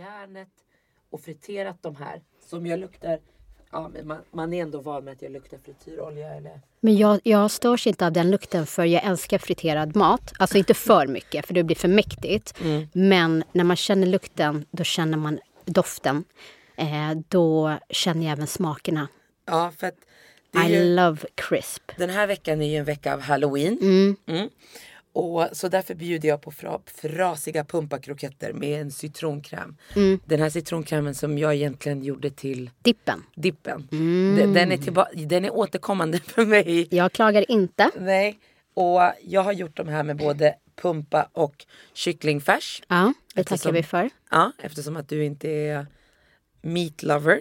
järnet och friterat de här som jag luktar. Ja, men man, man är ändå van med att jag luktar frityrolja eller Men jag, jag störs inte av den lukten för jag älskar friterad mat. Alltså inte för mycket för det blir för mäktigt. Men när man känner lukten då känner man doften. Eh, då känner jag även smakerna. Ja, för att det är I ju, love crisp. den här veckan är ju en vecka av halloween. Mm. Och så därför bjuder jag på fra, frasiga pumpakroketter med en citronkräm. Den här citronkrämen som jag egentligen gjorde till Dippen. dippen. Den, den, är tillba- den är återkommande för mig. Jag klagar inte. Nej. Och jag har gjort de här med både pumpa och kycklingfärs. Ja, det tackar vi för. Ja, eftersom att du inte är meat lover.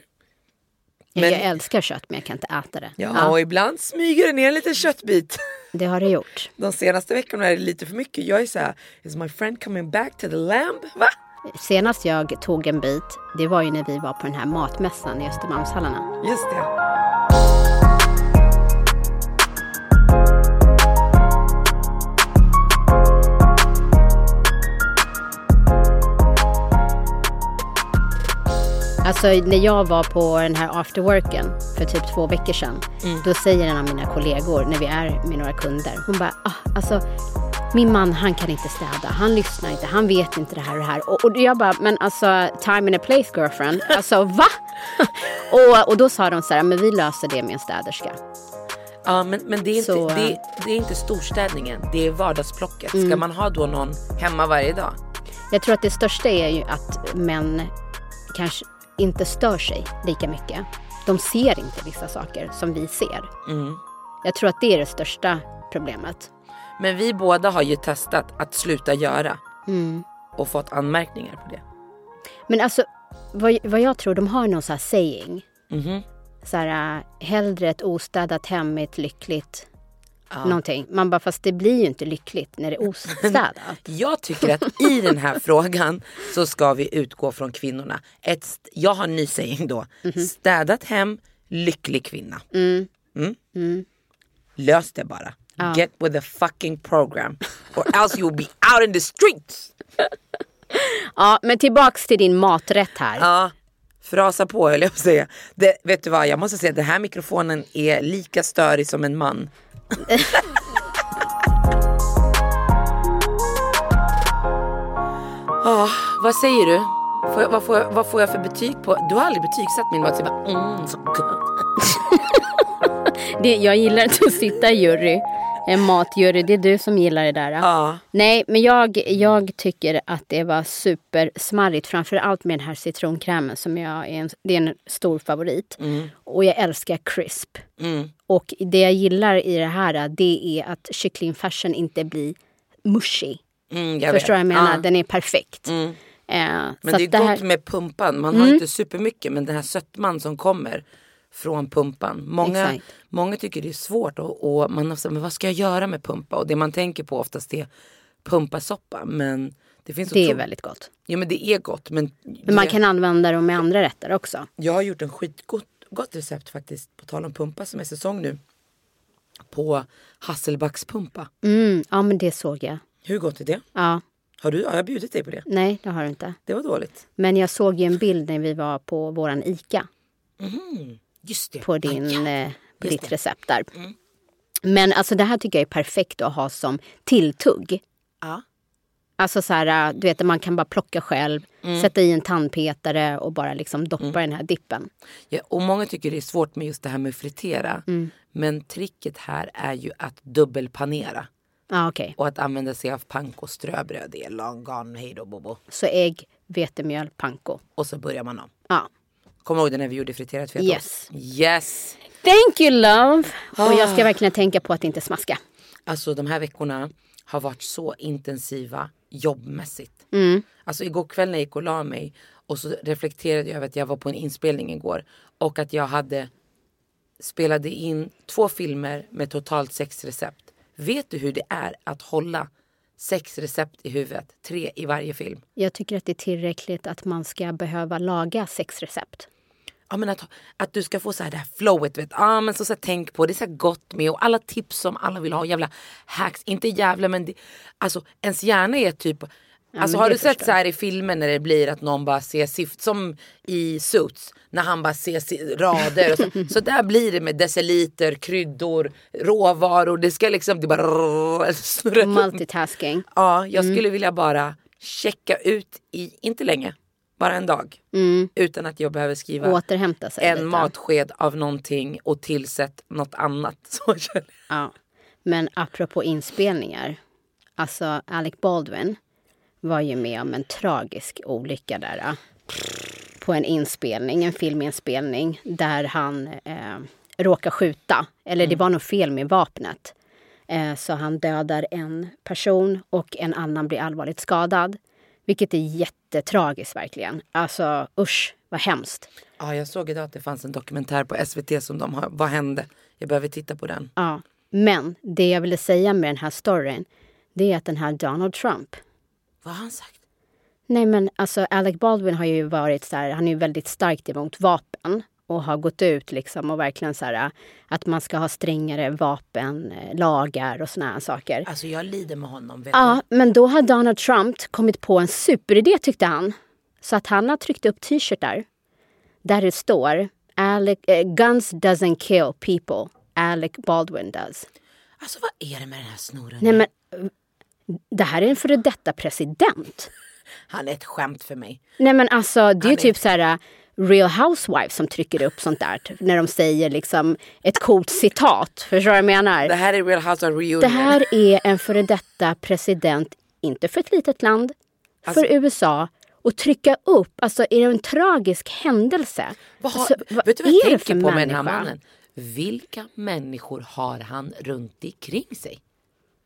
Men- jag älskar kött men jag kan inte äta det. Ja, och ibland smyger det ner en liten köttbit. det har det gjort. De senaste veckorna är det lite för mycket. Jag är så här, is my friend coming back to the lamb? Va? Senast jag tog en bit, det var ju när vi var på den här matmässan i Östermalmshallarna. Just det. Alltså när jag var på den här afterworken för typ två veckor sedan. Då säger en av mina kollegor när vi är med några kunder. Hon bara, ah, alltså min man han kan inte städa. Han lyssnar inte. Han vet inte det här och det här. Och, och jag bara, men alltså time and a place girlfriend. Alltså va? och, och då sa de så här, men vi löser det med en städerska. Ja, men, men det, är inte, Så, eh, det, det är inte storstädningen, det är vardagsplocket. Ska man ha då någon hemma varje dag? Jag tror att det största är ju att män kanske inte stör sig lika mycket. De ser inte vissa saker som vi ser. Jag tror att det är det största problemet. Men vi båda har ju testat att sluta göra. Mm. Och fått anmärkningar på det. Men alltså, vad, vad jag tror, de har någon sån här saying. Mhm. Så här, äh, hellre ett ostädat hem ett lyckligt någonting. Man bara, fast det blir ju inte lyckligt när det är ostädat. Jag tycker att i den här frågan så ska vi utgå från kvinnorna. Ett, jag har en ny saying då. Mhm. Städat hem, lycklig kvinna. Mm. Mm. Lös det bara. Get with the fucking program. Or else you'll be out in the streets. ja, men tillbaks till din maträtt här. Ja, frasa på höll jag på att säga. Det, vet du vad, jag måste säga att den här mikrofonen är lika störig som en man. Ah, vad säger du? Får jag, vad, får jag, vad får jag för betyg på? Du har aldrig betygsatt min mat. Så jag bara, mm, så gott. Det, jag gillar inte att sitta i jury. En matjury, det är du som gillar det där. Ja. Nej, men jag, jag tycker att det var supersmarrigt. Framförallt med den här citronkrämen som jag är en, det är en stor favorit. Och jag älskar crisp. Mm. Och det jag gillar i det här det är att kycklingfärsen inte blir mushy. Mm, jag Förstår du vet. vad jag menar? Ja. Den är perfekt. Eh, Men så det är det gott här, Mm. med pumpan. Man har inte supermycket men den här sötman som kommer från pumpan. Många, Exakt. många tycker det är svårt och, och man sagt, men vad ska jag göra med pumpa? Och det man tänker på oftast är pumpasoppa. Men det finns det är väldigt gott. Ja men det är gott. Men, Men man det- kan använda dem med andra rätter också. Jag har gjort en skitgott gott recept faktiskt. På tal om pumpa som är säsong nu. På hasselbackspumpa. Mm, ja, men det såg jag. Hur gott är det? Ja, Har, du, har jag bjudit dig på det? nej, det har du inte. Det var dåligt. Men jag såg ju en bild när vi var på våran ICA. Det. På, din, eh, på Just ditt recept där. Men alltså det här tycker jag är perfekt att ha som tilltugg. Ja. Alltså så här, du vet, man kan bara plocka själv, sätta i en tandpetare och bara liksom doppa den här dippen. Ja, och många tycker det är svårt med just det här med fritera. Men tricket här är ju att dubbelpanera. Ja, okej. Och att använda sig av panko ströbröd. Det är long gone, hej då bobo. Så ägg, vetemjöl, panko. Och så börjar man om. Ja. Kommer du ihåg det när vi gjorde friterat fetaost? Yes. Yes! Thank you love! Och jag Ah. ska verkligen tänka på att inte smaska. Alltså de här veckorna har varit så intensiva jobbmässigt. Alltså igår kväll när jag gick och la mig och så reflekterade jag över att jag var på en inspelning igår och att jag hade spelade in två filmer med totalt sex recept. Vet du hur det är att hålla sex recept i huvudet? Tre i varje film. Jag tycker att det är tillräckligt att man ska behöva laga sex recept. Ja, men att, att du ska få så här det här flowet. Vet. Ja, men så, så här, tänk på det är så gott med och alla tips som alla vill ha. Jävla hacks. Inte jävla men det, alltså ens hjärna är typ Alltså men har du sett så här i filmer när det blir att någon bara ser siffror som i Suits när han bara ser rader så, så där blir det med deciliter, kryddor, råvaror. Det ska liksom det bara snurra. Multitasking. Ja, jag skulle vilja bara checka ut i, inte länge, bara en dag. Utan att jag behöver skriva en lite. matsked av någonting och tillsätt något annat. Så. Ja. Men apropå inspelningar. Alltså Alec Baldwin var ju med om en tragisk olycka där. På en inspelning, en filminspelning där han eh, råkar skjuta. Eller det var nog fel med vapnet. Eh, så han dödar en person och en annan blir allvarligt skadad. Vilket är jättetragiskt verkligen. Alltså usch, vad hemskt. Ja, jag såg idag att det fanns en dokumentär på SVT som de har, vad hände? Jag behöver titta på den. Ja. Men det jag ville säga med den här storyn, det är att den här Donald Trump, Vad har han sagt? Nej men alltså Alec Baldwin har ju varit så här, han är ju väldigt starkt emot vapen och har gått ut liksom och verkligen så här att man ska ha strängare vapenlagar och såna här saker. Alltså jag lider med honom. Ja, men då har Donald Trump kommit på en superidé tyckte han. Så att han har tryckt upp t-shirtar där det står Alec, eh, Guns doesn't kill people, Alec Baldwin does. du? Alltså vad är det med den här snoren? Nej men det här är en före detta president. Han är ett skämt för mig. Nej men alltså det är ju typ så här Real Housewives som trycker upp sånt där. När de säger liksom ett coolt citat. Förstår du vad jag menar? Det här är Real House of Reunion. Det här är en före detta president, inte för ett litet land, Alltså- för USA. Och trycka upp, alltså är det en tragisk händelse? Vad har, alltså, vad vet du vad jag är tänker på med den här mannen? Vilka människor har han runt omkring sig?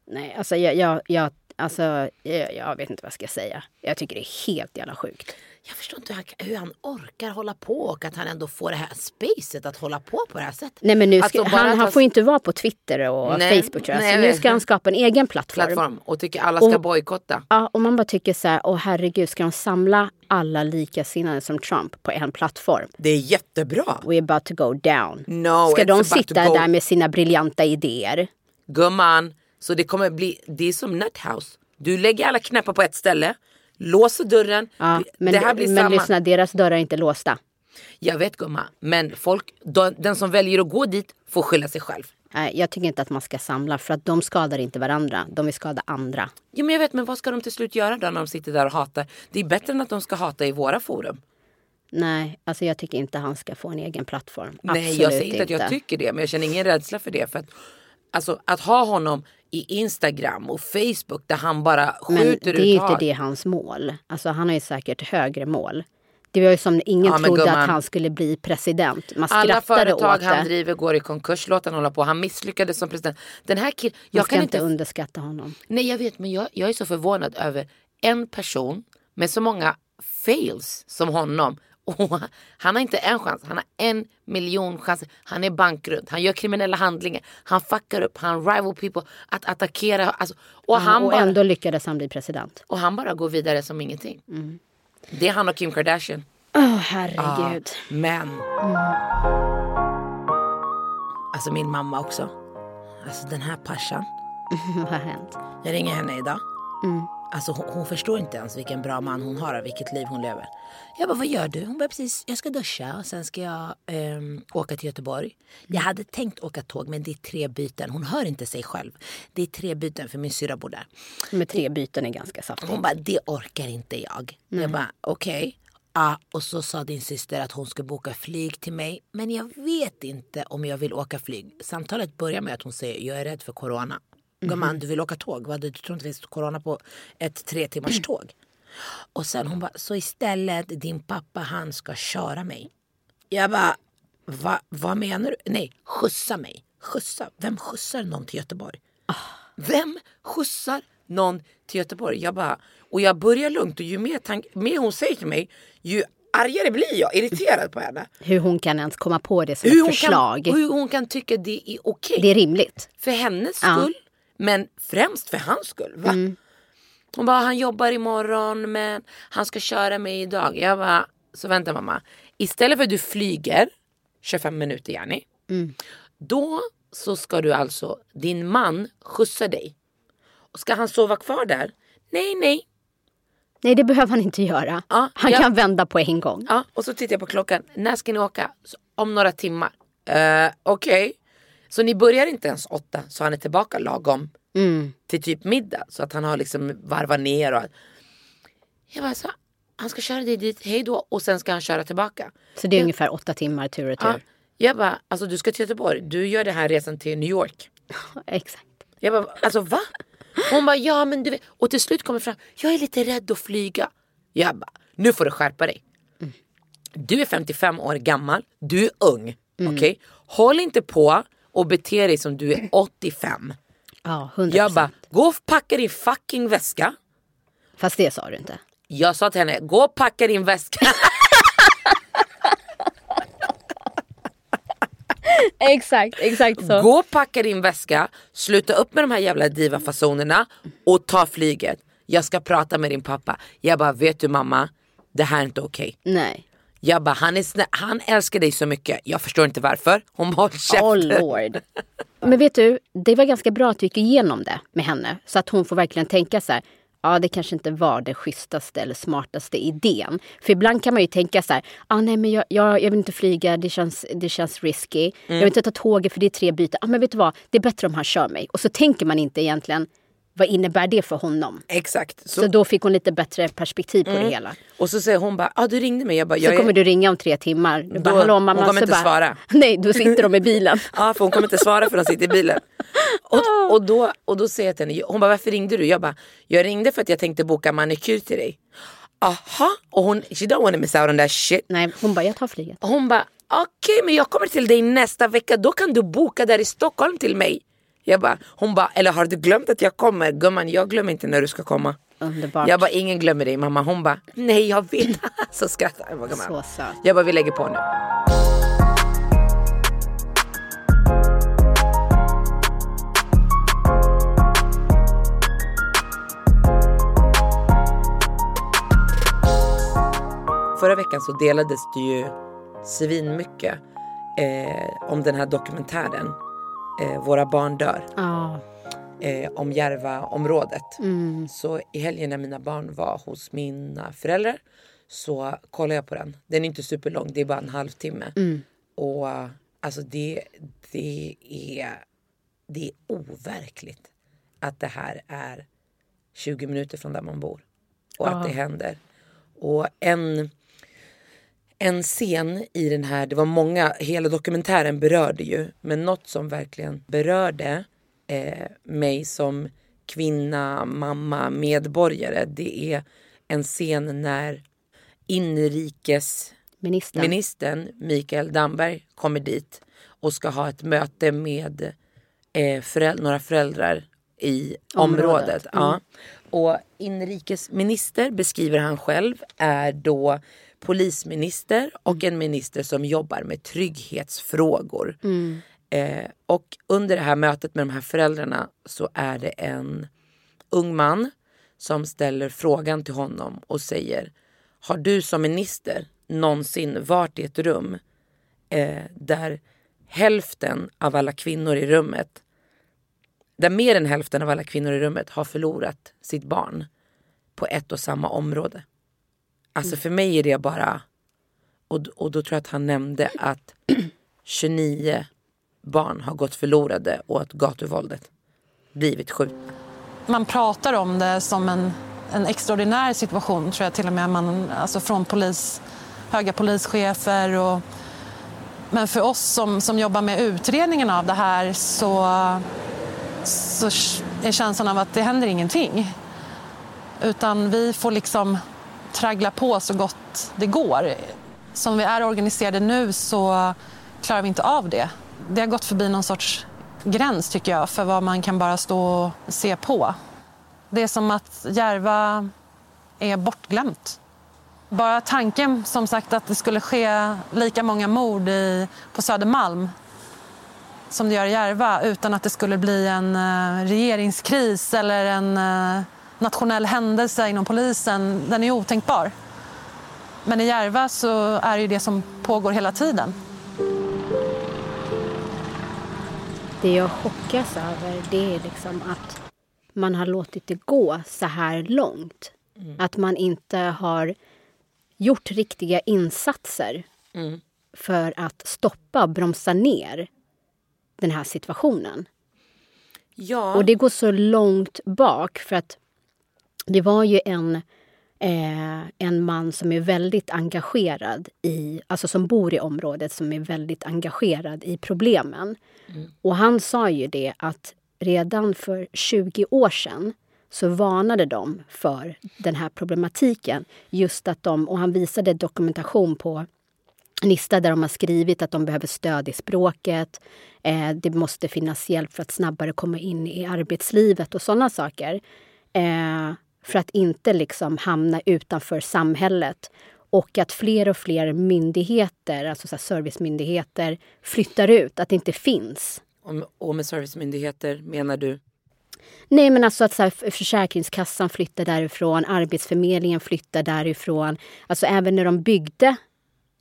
Nej, alltså jag, jag, jag, alltså, jag, jag vet inte vad jag ska säga. Jag tycker det är helt jävla sjukt. Jag förstår inte hur han, hur han orkar hålla på och att han ändå får det här spacet att hålla på på det här sättet. Nej men nu ska, Alltså, han, han får ju inte vara på Twitter och Nej, Facebook tror jag. nej, Så jag nu ska han skapa en egen plattform. plattform och tycker alla ska bojkotta. Ja, och man bara tycker så här, åh herregud, ska de samla alla likasinnade som Trump på en plattform? Det är jättebra. We're about to go down. No, ska de sitta där med sina briljanta idéer? Gumman, så det kommer bli, det är som Nuthouse. Du lägger alla knappar på ett ställe, låser dörren. Ja, men det här blir men samma. lyssna, deras dörrar är inte låsta. Jag vet gumman, men folk, de, den som väljer att gå dit får skylla sig själv. Nej, jag tycker inte att man ska samla för att de skadar inte varandra. De vill skada andra. Jo men jag vet, men vad ska de till slut göra då när de sitter där och hatar? Det är bättre än att de ska hata i våra forum. Nej, alltså jag tycker inte han ska få en egen plattform. Nej Absolut jag säger inte, att jag tycker det men jag känner ingen rädsla för det. För att, alltså, att ha honom i Instagram och Facebook där han bara Men skjuter det är ju ut inte det hans mål. Alltså han har ju säkert högre mål. Det var ju som ingen Ja, men trodde gumman. att han skulle bli president. Man Alla företag åt det. han driver går i konkurs, låt han hålla på. Han misslyckades som president. Den här killen, Man jag ska kan inte inte... underskatta honom. Nej jag vet men jag, jag är så förvånad över en person med så många fails som honom. Och han har inte en chans, han har en miljon chanser. Han är bankrutt, han gör kriminella handlingar, han fuckar upp, han rival people, att attackera. Alltså, och, han och bara, ändå lyckades han bli president. och han bara går vidare som ingenting. Mm. Det är han och Kim Kardashian. Åh herregud. Men. Alltså min mamma också. Alltså den här passan. Vad har hänt? Jag ringer henne idag. Mm. Alltså hon, hon förstår inte ens vilken bra man hon har och vilket liv hon lever. Jag bara, vad gör du? Hon bara, precis, jag ska duscha och sen ska jag ehm, åka till Göteborg. Jag Mm. hade tänkt åka tåg men det är tre byten. Hon hör inte sig själv. Det är tre byten för min syrra bor där. Med tre byten är ganska saftigt. Hon bara, det orkar inte jag. Jag bara, okej. Ja, och så sa din syster att hon ska boka flyg till mig. Men jag vet inte om jag vill åka flyg. Samtalet börjar med att hon säger, jag är rädd för corona. Gumman, du vill åka tåg? Vad, du tror inte det finns corona på ett tre timmars tåg? Och sen hon bara, så istället din pappa han ska köra mig. Jag bara, Va, vad menar du? Nej, skjutsa mig. Skjutsa? Vem skjutsar någon till Göteborg? Vem skjutsar någon till Göteborg? Jag bara, och jag börjar lugnt och ju mer, tank, mer hon säger till mig ju argare blir jag, irriterad på henne. Hur hon kan ens komma på det som Hur ett förslag. kan, hur hon kan tycka det är okej. Det är rimligt. För hennes Ja. Men främst för hans skull. Va? Hon bara, han jobbar imorgon men han ska köra mig idag. Jag bara, så vänta mamma. Istället för att du flyger 25 minuter Jenny. Då så ska du alltså, din man skjutsa dig. Och ska han sova kvar där? Nej, nej. Nej, det behöver han inte göra. Ja, han ja. kan vända på en gång. Ja, och så tittar jag på klockan. När ska ni åka? Så, om några timmar. Uh, Okej. Så ni börjar inte ens åtta så han är tillbaka lagom till typ middag. Så att han har liksom varvat ner och Jag bara så, han ska köra dig dit, hej då och sen ska han köra tillbaka. Så det är ungefär åtta timmar tur och Ja. tur. Jag bara, alltså du ska till Göteborg, du gör den här resan till New York. Exakt. Jag bara, alltså va? Hon bara, ja men du vet. Och till slut kommer fram, jag är lite rädd att flyga. Jag bara, nu får du skärpa dig. Du är 55 år gammal, du är ung. Okej? Håll inte på och bete dig som du är 85. Ja, 100%. Jag bara, gå och packa din fucking väska. Fast det sa du inte. Jag sa till henne, gå och packa din väska. Exakt, exakt så. Gå och packa din väska, sluta upp med de här jävla divafasonerna och ta flyget. Jag ska prata med din pappa. Jag bara, vet du mamma, det här är inte okej. Nej. Jag bara, han, är snä- han älskar dig så mycket. Jag förstår inte varför. Hon håll käften. Oh lord. Men vet du, det var ganska bra att vi gick igenom det med henne. Så att hon får verkligen tänka så här. Ja, det kanske inte var det schysstaste eller smartaste idén. För ibland kan man ju tänka så här. Ah, nej, men jag, jag, jag vill inte flyga, det känns, det känns risky. Jag vill inte ta tåget för det är tre byten. Ah, men vet du vad, det är bättre om han kör mig. Och så tänker man inte egentligen, vad innebär det för honom? Exakt. Så, Så då fick hon lite bättre perspektiv på det hela. och så säger hon bara, ah, du ringde mig. Jag bara, Så jag är... kommer du ringa om tre timmar. Du bara, Då- hallå mamma. hon kommer Så inte bara, svara. Nej, då sitter de i bilen. Ja för hon kommer inte svara för de sitter i bilen. Och, och, då, och då säger jag till henne, hon bara varför ringde du? Jag bara, jag ringde för att jag tänkte boka manikyr till dig. Aha, och hon, she don't wanna miss out on that shit. Nej, hon bara, jag tar flyget. Hon bara, okej men jag kommer till dig nästa vecka, då kan du boka där i Stockholm till mig. Jag bara, hon bara, eller har du glömt att jag kommer? Gumman jag glömmer inte när du ska komma. Underbart. Jag bara, ingen glömmer dig mamma. Hon bara, nej jag vet. Så skrattar jag. bara. Så söt. Jag bara, vi lägger på nu. Förra veckan så delades det ju svinmycket eh, om den här dokumentären eh, Våra barn dör Ja, eh, om Järvaområdet. Så i helgen när mina barn var hos mina föräldrar så kollade jag på den. Den är inte superlång, det är bara en halvtimme. Och eh, alltså det, det, är, det är overkligt att det här är 20 minuter från där man bor. Och att det händer. Och en, en scen i den här, det var många, hela dokumentären berörde ju, men något som verkligen berörde eh, mig som kvinna, mamma, medborgare, det är en scen när inrikesministern ministern. Mikael Damberg kommer dit och ska ha ett möte med eh, föräld- några föräldrar i området. Området, Ja. Och inrikesminister beskriver han själv är då polisminister och en minister som jobbar med trygghetsfrågor. Eh, och under det här mötet med de här föräldrarna så är det en ung man som ställer frågan till honom och säger Har du som minister någonsin varit i ett rum eh, där hälften av alla kvinnor i rummet där mer än hälften av alla kvinnor i rummet har förlorat sitt barn på ett och samma område. Alltså för mig är det bara... Och, och då tror jag att han nämnde att 29 barn har gått förlorade åt gatuvåldet. Blivit skjutna. man pratar om det som en, en extraordinär situation, tror jag till och med. Man, alltså från polis, höga polischefer. Och, men för oss som, som jobbar med utredningen av det här så, så är känslan av att det händer ingenting. Utan vi får liksom traggla på så gott det går. som vi är organiserade nu så klarar vi inte av det. Det har gått förbi någon sorts gräns tycker jag för vad man kan bara stå och se på. Det är som att Järva är bortglömt. Bara tanken som sagt att det skulle ske lika många mord i, på Södermalm som det gör i Järva utan att det skulle bli en uh, regeringskris eller en uh, nationell händelse inom polisen, den är otänkbar. Men i Järva så är det ju det som pågår hela tiden. Det jag chockas över det är liksom att man har låtit det gå så här långt. Mm. Att man inte har gjort riktiga insatser mm. för att stoppa och bromsa ner den här situationen. Ja. Och det går så långt bak för att det var ju en, eh, en man som är väldigt engagerad i, alltså som bor i området som är väldigt engagerad i problemen. Mm. Och han sa ju det att redan för 20 år sedan så varnade de för den här problematiken. Just att de, och han visade dokumentation på Nista där de har skrivit att de behöver stöd i språket. Eh, det måste finnas hjälp för att snabbare komma in i arbetslivet och sådana saker. Eh, för att inte liksom hamna utanför samhället. Och att fler och fler myndigheter, alltså så servicemyndigheter, flyttar ut, att det inte finns. Och med servicemyndigheter menar du? Nej, men alltså att så här, Försäkringskassan flyttar därifrån, Arbetsförmedlingen flyttar därifrån. Alltså även när de byggde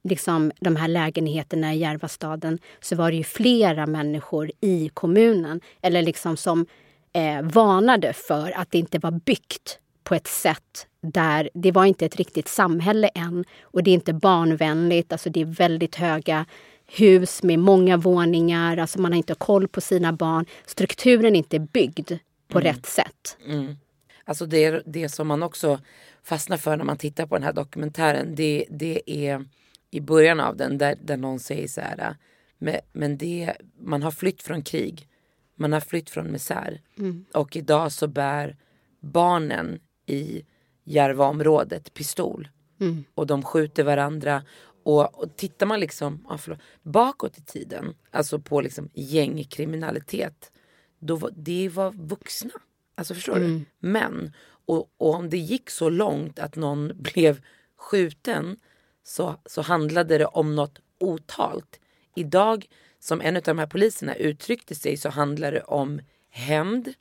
liksom, de här lägenheterna i Järvastaden så var det ju flera människor i kommunen eller liksom som eh, varnade för att det inte var byggt på ett sätt där det var inte ett riktigt samhälle än och det är inte barnvänligt. Alltså det är väldigt höga hus med många våningar. Alltså man har inte koll på sina barn. Strukturen är inte byggd på mm. rätt sätt. Mm. Alltså det, det som man också fastnar för när man tittar på den här dokumentären det, det är i början av den där, där någon säger så här men, men det, man har flytt från krig. Man har flytt från misär. Mm. Och idag så bär barnen i Järvaområdet pistol. Mm. Och de skjuter varandra. Och, och tittar man liksom ah, förlåt, bakåt i tiden, alltså på liksom gängkriminalitet. Då var, det var vuxna. Alltså förstår mm. du? Män. Och, och om det gick så långt att någon blev skjuten så, så handlade det om något otalt. Idag, som en av de här poliserna uttryckte sig, så handlar det om hämnd,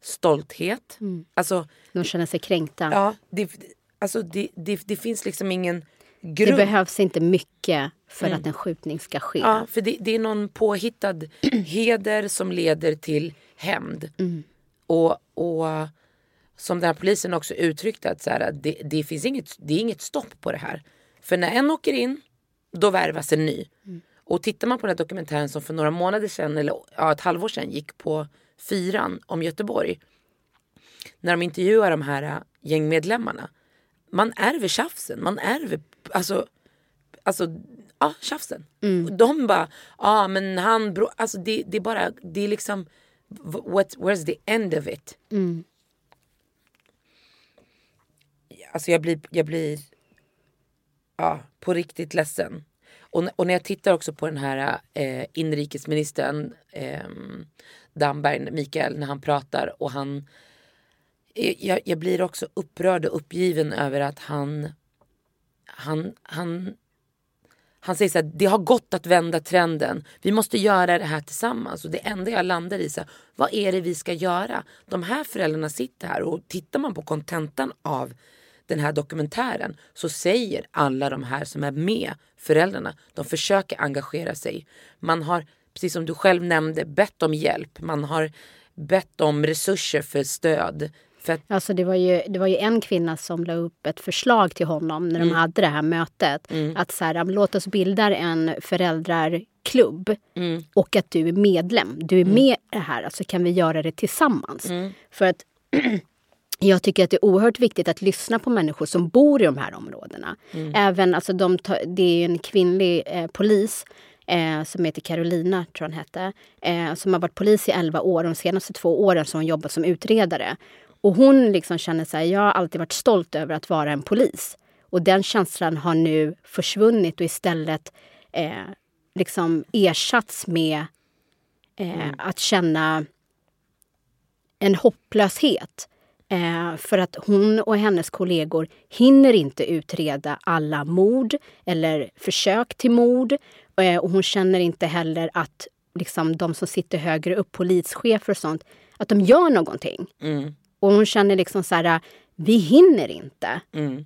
stolthet. Mm. Alltså, de känner sig kränkta. Ja, det, alltså det, det, det finns liksom ingen grund. Det behövs inte mycket för mm. att en skjutning ska ske. Ja, för det, det är någon påhittad heder som leder till hämnd. Mm. Och, och som den här polisen också uttryckte att så här, det, det, finns inget, det är inget stopp på det här. För när en åker in, då värvas en ny. Mm. Och tittar man på den här dokumentären som för några månader sedan, eller ja, ett halvår sedan gick på Fyran om Göteborg. När de intervjuar de här äh, gängmedlemmarna. Man ärver tjafsen, man ärver alltså, alltså ja, tjafsen. Mm. De bara, ja men han, bro, alltså det, det är bara, det är liksom, what, where's the end of it? Mm. Alltså jag blir, jag blir ja, på riktigt ledsen. Och, och när jag tittar också på den här eh, inrikesministern eh, Damberg, Mikael, när han pratar och han eh, jag, jag, blir också upprörd och uppgiven över att han han, han, han säger så här, det har gått att vända trenden. Vi måste göra det här tillsammans. Och det enda jag landar i, så här, vad är det vi ska göra? De här föräldrarna sitter här och tittar man på kontentan av den här dokumentären så säger alla de här som är med, föräldrarna, de försöker engagera sig. Man har, precis som du själv nämnde, bett om hjälp. Man har bett om resurser för stöd. För att... Alltså det, var ju, det var ju en kvinna som la upp ett förslag till honom när de mm. hade det här mötet. Mm. Att så här, låt oss bilda en föräldrarklubb mm. och att du är medlem. Du är mm. med i det här, alltså kan vi göra det tillsammans. Mm. För att jag tycker att det är oerhört viktigt att lyssna på människor som bor i de här områdena. Mm. Även, alltså de, det är en kvinnlig eh, polis eh, som heter Carolina, tror hon hette, eh, som har varit polis i 11 år. De senaste två åren så har hon jobbat som utredare. Och hon liksom känner så här, jag har alltid varit stolt över att vara en polis. Och den känslan har nu försvunnit och istället eh, liksom ersatts med eh, att känna en hopplöshet. Eh, för att hon och hennes kollegor hinner inte utreda alla mord eller försök till mord. Eh, och hon känner inte heller att liksom, de som sitter högre upp, polischefer och sånt, att de gör någonting. Och hon känner liksom så här, vi hinner inte.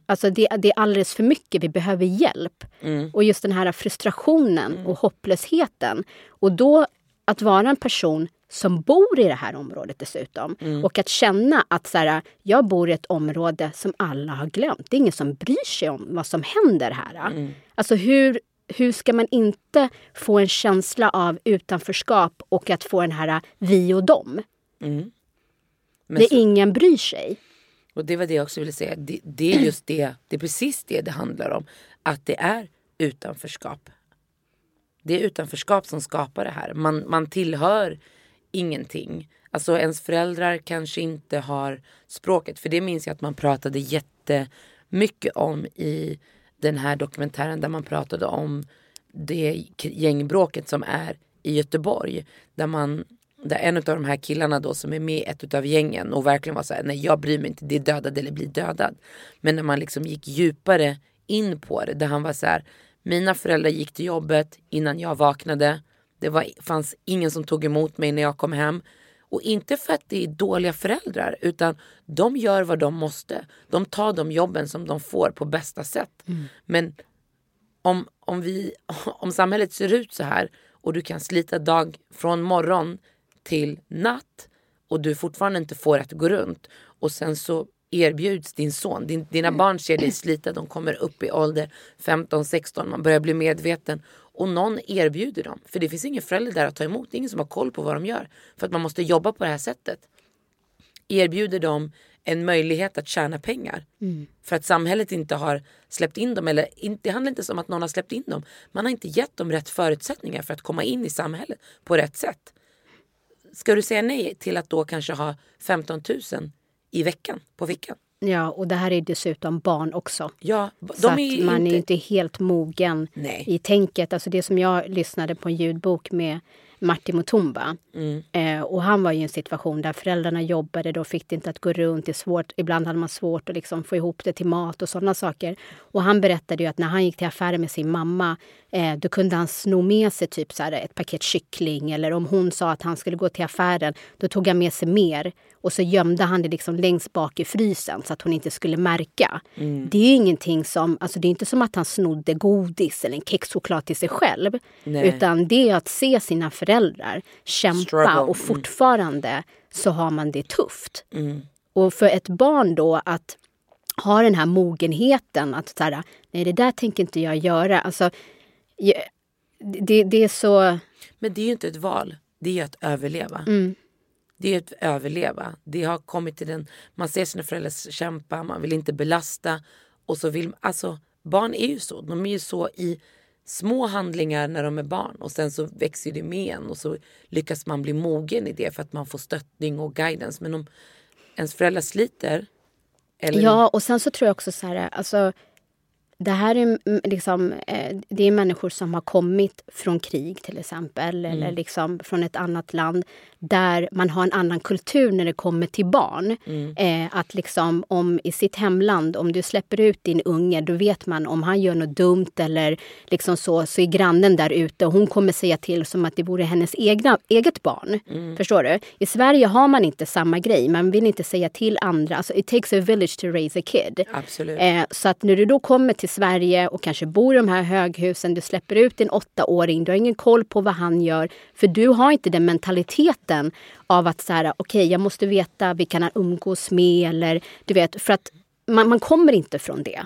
Alltså det, det är alldeles för mycket, vi behöver hjälp. Och just den här frustrationen och hopplösheten. Och då att vara en person som bor i det här området dessutom. Och att känna att så här, jag bor i ett område som alla har glömt. Det är ingen som bryr sig om vad som händer här. Alltså hur, hur ska man inte få en känsla av utanförskap och att få den här vi och dem? Men det så- ingen bryr sig. Och det var det jag också ville säga. Det, det är just det, det är precis det det handlar om. Att det är utanförskap. Det är utanförskap som skapar det här. Man, man tillhör ingenting. Alltså ens föräldrar kanske inte har språket. För det minns jag att man pratade jättemycket om i den här dokumentären där man pratade om det gängbråket som är i Göteborg. Där man där en av de här killarna då som är med i ett av gängen och verkligen var så här, nej jag bryr mig inte, det är dödad eller blir dödad. Men när man liksom gick djupare in på det, där han var så här, mina föräldrar gick till jobbet innan jag vaknade. Det var, fanns ingen som tog emot mig när jag kom hem. Och inte för att det är dåliga föräldrar utan de gör vad de måste. De tar de jobben som de får på bästa sätt. Men om, om, vi, om samhället ser ut så här och du kan slita dag från morgon till natt och du fortfarande inte får att gå runt och sen så erbjuds din son, din, dina barn ser dig slita, de kommer upp i ålder 15-16, man börjar bli medveten och någon erbjuder dem. För det finns ingen förälder där att ta emot, det är ingen som har koll på vad de gör. För att man måste jobba på det här sättet erbjuder dem en möjlighet att tjäna pengar. För att samhället inte har släppt in dem. Eller det handlar inte om att någon har släppt in dem. Man har inte gett dem rätt förutsättningar för att komma in i samhället på rätt sätt. Ska du säga nej till att då kanske ha 15 000 i veckan på fickan? Ja, och det här är dessutom barn också. Ja, Så att man inte... är inte helt mogen Nej. i tänket. Alltså det som jag lyssnade på en ljudbok med Martin Mutumba. Mm. Eh, och han var ju i en situation där föräldrarna jobbade, då fick det inte att gå runt. Det är svårt, ibland hade man svårt att liksom få ihop det till mat och sådana saker. Och han berättade ju att när han gick till affären med sin mamma eh, då kunde han sno med sig typ så här ett paket kyckling. Eller om hon sa att han skulle gå till affären, då tog han med sig mer. Och så gömde han det liksom längst bak i frysen så att hon inte skulle märka. Mm. Det är ingenting som, alltså det är inte som att han snodde godis eller en kexchoklad till sig själv. Nej. Utan det är att se sina föräldrar kämpa Struggle, och mm. fortfarande så har man det tufft. Mm. Och för ett barn då att ha den här mogenheten att så här, nej det där tänker inte jag göra. Alltså, det, det är så... Men det är ju inte ett val. Det är att överleva. Det är att överleva. Det har kommit till den, man ser sina föräldrar kämpa, man vill inte belasta. Och så vill, alltså barn är ju så. De är ju så i små handlingar när de är barn. Och sen så växer det med en och så lyckas man bli mogen i det för att man får stöttning och guidance. Men om ens föräldrar sliter. Eller, Ja, och sen så tror jag också så här, alltså det här är mm, liksom, eh, det är människor som har kommit från krig till exempel eller liksom från ett annat land där man har en annan kultur när det kommer till barn. Eh, att liksom om i sitt hemland, om du släpper ut din unge, då vet man om han gör något dumt eller liksom så, så är grannen där ute och hon kommer säga till som att det vore hennes egna, eget barn. Förstår du? I Sverige har man inte samma grej, man vill inte säga till andra. Alltså, it takes a village to raise a kid. Absolut. Eh, så att när du då kommer till Sverige och kanske bor i de här höghusen, du släpper ut din åttaåring, du har ingen koll på vad han gör. För du har inte den mentaliteten av att så här, okej, jag måste veta vilka han umgås med eller du vet, för att man, man kommer inte från det.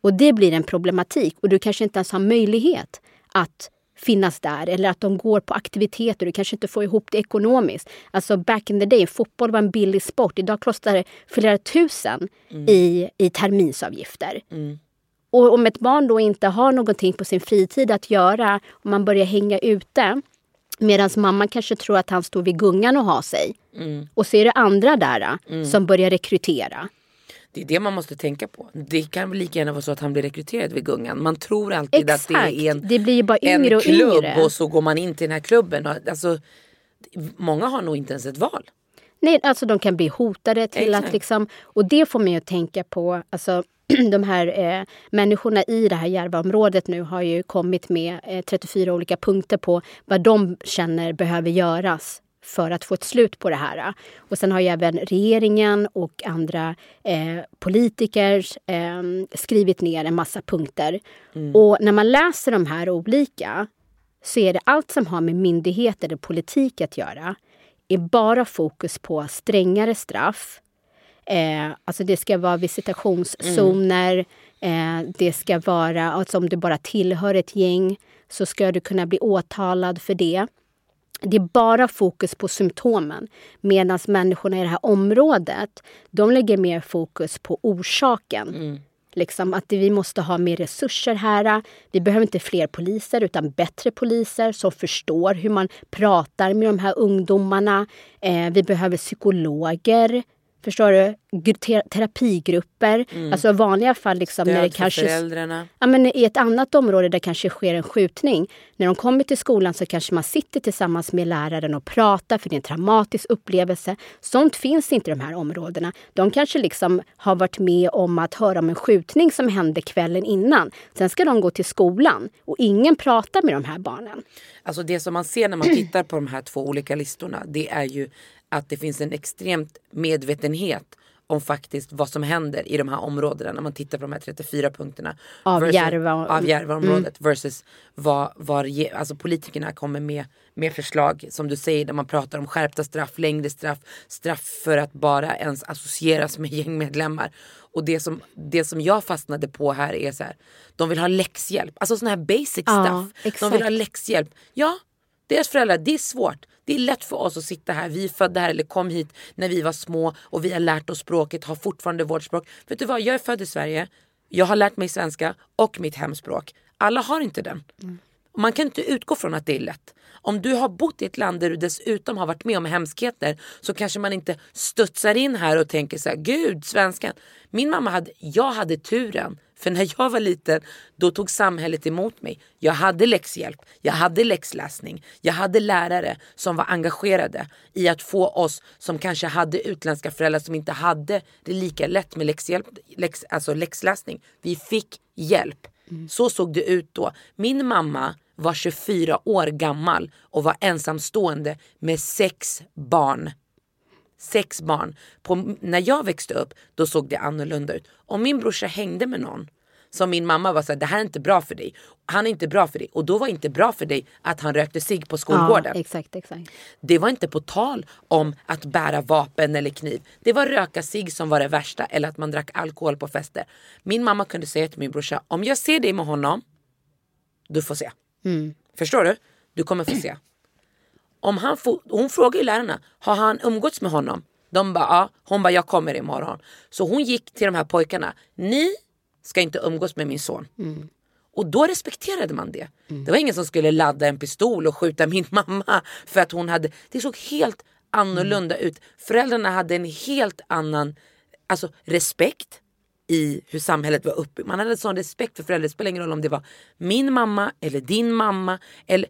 Och det blir en problematik och du kanske inte ens har möjlighet att finnas där eller att de går på aktiviteter. Du kanske inte får ihop det ekonomiskt. Alltså back in the day, fotboll var en billig sport. Idag kostar det flera tusen i, i terminsavgifter. Och om ett barn då inte har någonting på sin fritid att göra och man börjar hänga ute medan mamma kanske tror att han står vid gungan och har sig. Och så är det andra där som börjar rekrytera. Det är det man måste tänka på. Det kan lika gärna vara så att han blir rekryterad vid Gungan. Man tror alltid Exakt. att det är en, Det blir bara yngre en och klubb yngre. och så går man in till den här klubben. Och, Alltså, många har nog inte ens ett val. Nej, alltså de kan bli hotade till Exakt. att liksom... Och det får man ju tänka på. Alltså, de här eh, människorna i det här Järvaområdet nu har ju kommit med eh, 34 olika punkter på vad de känner behöver göras för att få ett slut på det här. Och sen har ju även regeringen och andra eh, politiker eh, skrivit ner en massa punkter. Och när man läser de här olika så är det allt som har med myndigheter och politik att göra är bara fokus på strängare straff. Eh, alltså det ska vara visitationszoner. Eh, det ska vara, alltså om du bara tillhör ett gäng så ska du kunna bli åtalad för det. Det är bara fokus på symptomen. Medan människorna i det här området, de lägger mer fokus på orsaken. Liksom att vi måste ha mer resurser här. Vi behöver inte fler poliser utan bättre poliser som förstår hur man pratar med de här ungdomarna. Eh, vi behöver psykologer. Förstår du? Gr- te- Terapigrupper. Alltså i vanliga fall liksom när det Stöd kanske... föräldrarna. Ja, men I ett annat område där kanske sker en skjutning. När de kommer till skolan så kanske man sitter tillsammans med läraren och pratar för det är en traumatisk upplevelse. Sånt finns inte i de här områdena. De kanske liksom har varit med om att höra om en skjutning som hände kvällen innan. Sen ska de gå till skolan och ingen pratar med de här barnen. Alltså det som man ser när man tittar på de här två olika listorna det är ju att det finns en extremt medvetenhet om faktiskt vad som händer i de här områdena när man tittar på de här 34 punkterna. Av versus, Järva- Mm. av Järvaområdet versus vad, vad alltså politikerna kommer med, med förslag som du säger där man pratar om skärpta straff, längre straff, straff för att bara ens associeras med gängmedlemmar. Och det som, det som jag fastnade på här är så här, de vill ha läxhjälp, alltså sån här basic Ja, stuff. De exakt. vill ha läxhjälp. Ja, deras föräldrar, det är svårt. Det är lätt för oss att sitta här, vi är födda här eller kom hit när vi var små och vi har lärt oss språket, har fortfarande vårt språk. Vet du vad, jag är född i Sverige, jag har lärt mig svenska och mitt hemspråk. Alla har inte den. Och Man kan inte utgå från att det är lätt. Om du har bott i ett land där du dessutom har varit med om hemskheter så kanske man inte studsar in här och tänker så här, gud svenskan. Min mamma hade, jag hade turen. För när jag var liten då tog samhället emot mig. Jag hade läxhjälp, jag hade läxläsning, jag hade lärare som var engagerade i att få oss som kanske hade utländska föräldrar som inte hade det lika lätt med läxhjälp, läx, alltså läxläsning. Vi fick hjälp. Så såg det ut då. Min mamma var 24 år gammal och var ensamstående med sex barn. Sex barn. På, när jag växte upp då såg det annorlunda ut. Om min brorsa hängde med någon som min mamma var såhär, det här är inte bra för dig. Han är inte bra för dig. Och då var det inte bra för dig att han rökte sig på skolgården. Ja, exakt, exakt. Det var inte på tal om att bära vapen eller kniv. Det var röka sig som var det värsta eller att man drack alkohol på fester. Min mamma kunde säga till min brorsa, om jag ser dig med honom, du får se. Förstår du? Du kommer få se. Om han får, hon frågar ju lärarna, har han umgåtts med honom? De bara, ja. Hon bara, jag kommer imorgon. Så hon gick till de här pojkarna, ni ska inte umgås med min son. Och då respekterade man det. Det var ingen som skulle ladda en pistol och skjuta min mamma för att hon hade, det såg helt annorlunda ut. Föräldrarna hade en helt annan alltså, respekt i hur samhället var uppbyggt. Man hade en sån respekt för föräldrar. Det spelar ingen roll om det var min mamma eller din mamma. Eller